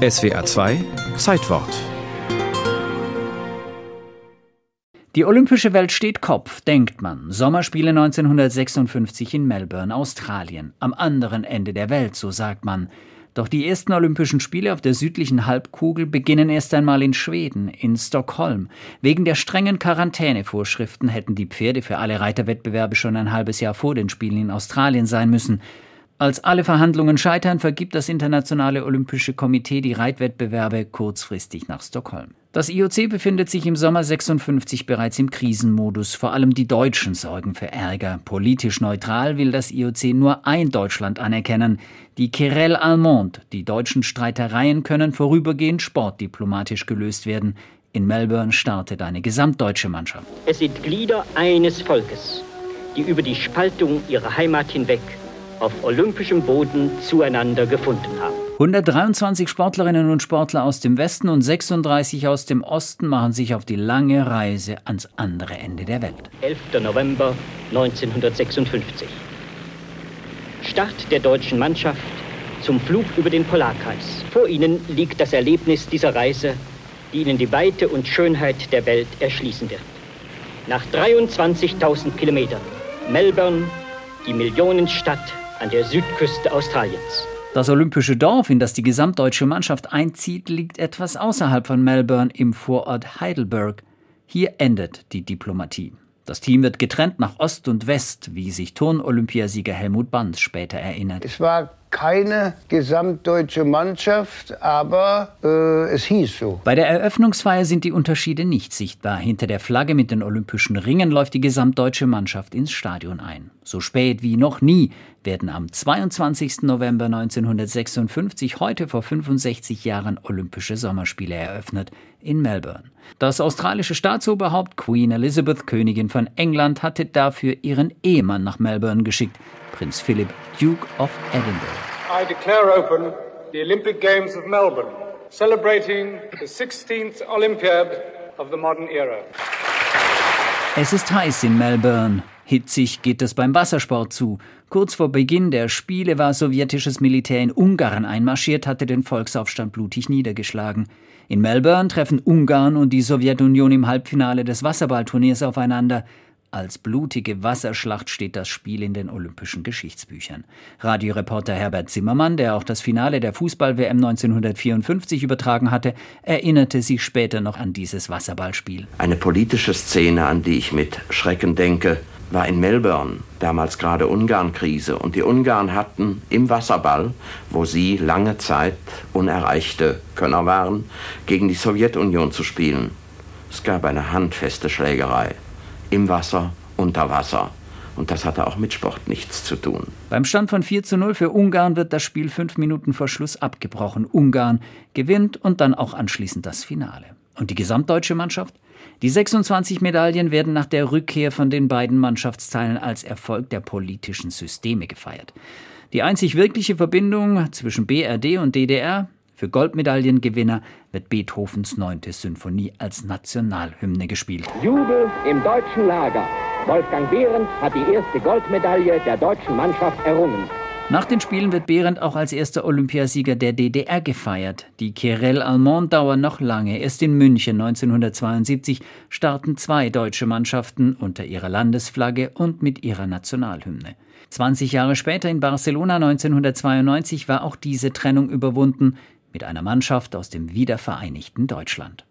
SWA 2 Zeitwort Die olympische Welt steht Kopf, denkt man. Sommerspiele 1956 in Melbourne, Australien. Am anderen Ende der Welt, so sagt man. Doch die ersten Olympischen Spiele auf der südlichen Halbkugel beginnen erst einmal in Schweden, in Stockholm. Wegen der strengen Quarantänevorschriften hätten die Pferde für alle Reiterwettbewerbe schon ein halbes Jahr vor den Spielen in Australien sein müssen. Als alle Verhandlungen scheitern, vergibt das Internationale Olympische Komitee die Reitwettbewerbe kurzfristig nach Stockholm. Das IOC befindet sich im Sommer 56 bereits im Krisenmodus. Vor allem die Deutschen sorgen für Ärger. Politisch neutral will das IOC nur ein Deutschland anerkennen, die Querelle Allemande. Die deutschen Streitereien können vorübergehend sportdiplomatisch gelöst werden. In Melbourne startet eine gesamtdeutsche Mannschaft. Es sind Glieder eines Volkes, die über die Spaltung ihrer Heimat hinweg auf olympischem Boden zueinander gefunden haben. 123 Sportlerinnen und Sportler aus dem Westen und 36 aus dem Osten machen sich auf die lange Reise ans andere Ende der Welt. 11. November 1956. Start der deutschen Mannschaft zum Flug über den Polarkreis. Vor ihnen liegt das Erlebnis dieser Reise, die ihnen die Weite und Schönheit der Welt erschließen wird. Nach 23.000 Kilometern Melbourne, die Millionenstadt an der Südküste Australiens. Das olympische Dorf, in das die gesamtdeutsche Mannschaft einzieht, liegt etwas außerhalb von Melbourne im Vorort Heidelberg. Hier endet die Diplomatie. Das Team wird getrennt nach Ost und West, wie sich Turn-Olympiasieger Helmut Banz später erinnert. Es war keine gesamtdeutsche Mannschaft, aber äh, es hieß so. Bei der Eröffnungsfeier sind die Unterschiede nicht sichtbar. Hinter der Flagge mit den olympischen Ringen läuft die gesamtdeutsche Mannschaft ins Stadion ein. So spät wie noch nie werden am 22. November 1956, heute vor 65 Jahren, Olympische Sommerspiele eröffnet in Melbourne. Das australische Staatsoberhaupt Queen Elizabeth, Königin von England, hatte dafür ihren Ehemann nach Melbourne geschickt. Prinz Philip, Duke of Edinburgh. I declare open the Olympic Games of Melbourne, celebrating the 16th Olympiad of the modern era. Es ist heiß in Melbourne. Hitzig geht es beim Wassersport zu. Kurz vor Beginn der Spiele war sowjetisches Militär in Ungarn einmarschiert, hatte den Volksaufstand blutig niedergeschlagen. In Melbourne treffen Ungarn und die Sowjetunion im Halbfinale des Wasserballturniers aufeinander. Als blutige Wasserschlacht steht das Spiel in den olympischen Geschichtsbüchern. Radioreporter Herbert Zimmermann, der auch das Finale der Fußball-WM 1954 übertragen hatte, erinnerte sich später noch an dieses Wasserballspiel. Eine politische Szene, an die ich mit Schrecken denke, war in Melbourne, damals gerade Ungarn-Krise. Und die Ungarn hatten im Wasserball, wo sie lange Zeit unerreichte Könner waren, gegen die Sowjetunion zu spielen. Es gab eine handfeste Schlägerei im Wasser, unter Wasser. Und das hatte auch mit Sport nichts zu tun. Beim Stand von 4 zu 0 für Ungarn wird das Spiel fünf Minuten vor Schluss abgebrochen. Ungarn gewinnt und dann auch anschließend das Finale. Und die gesamtdeutsche Mannschaft? Die 26 Medaillen werden nach der Rückkehr von den beiden Mannschaftsteilen als Erfolg der politischen Systeme gefeiert. Die einzig wirkliche Verbindung zwischen BRD und DDR für Goldmedaillengewinner wird Beethovens 9. Symphonie als Nationalhymne gespielt. Jubel im deutschen Lager. Wolfgang Behrendt hat die erste Goldmedaille der deutschen Mannschaft errungen. Nach den Spielen wird Behrendt auch als erster Olympiasieger der DDR gefeiert. Die Querelle Allemande dauern noch lange. Erst in München 1972 starten zwei deutsche Mannschaften unter ihrer Landesflagge und mit ihrer Nationalhymne. 20 Jahre später in Barcelona 1992 war auch diese Trennung überwunden mit einer Mannschaft aus dem wiedervereinigten Deutschland.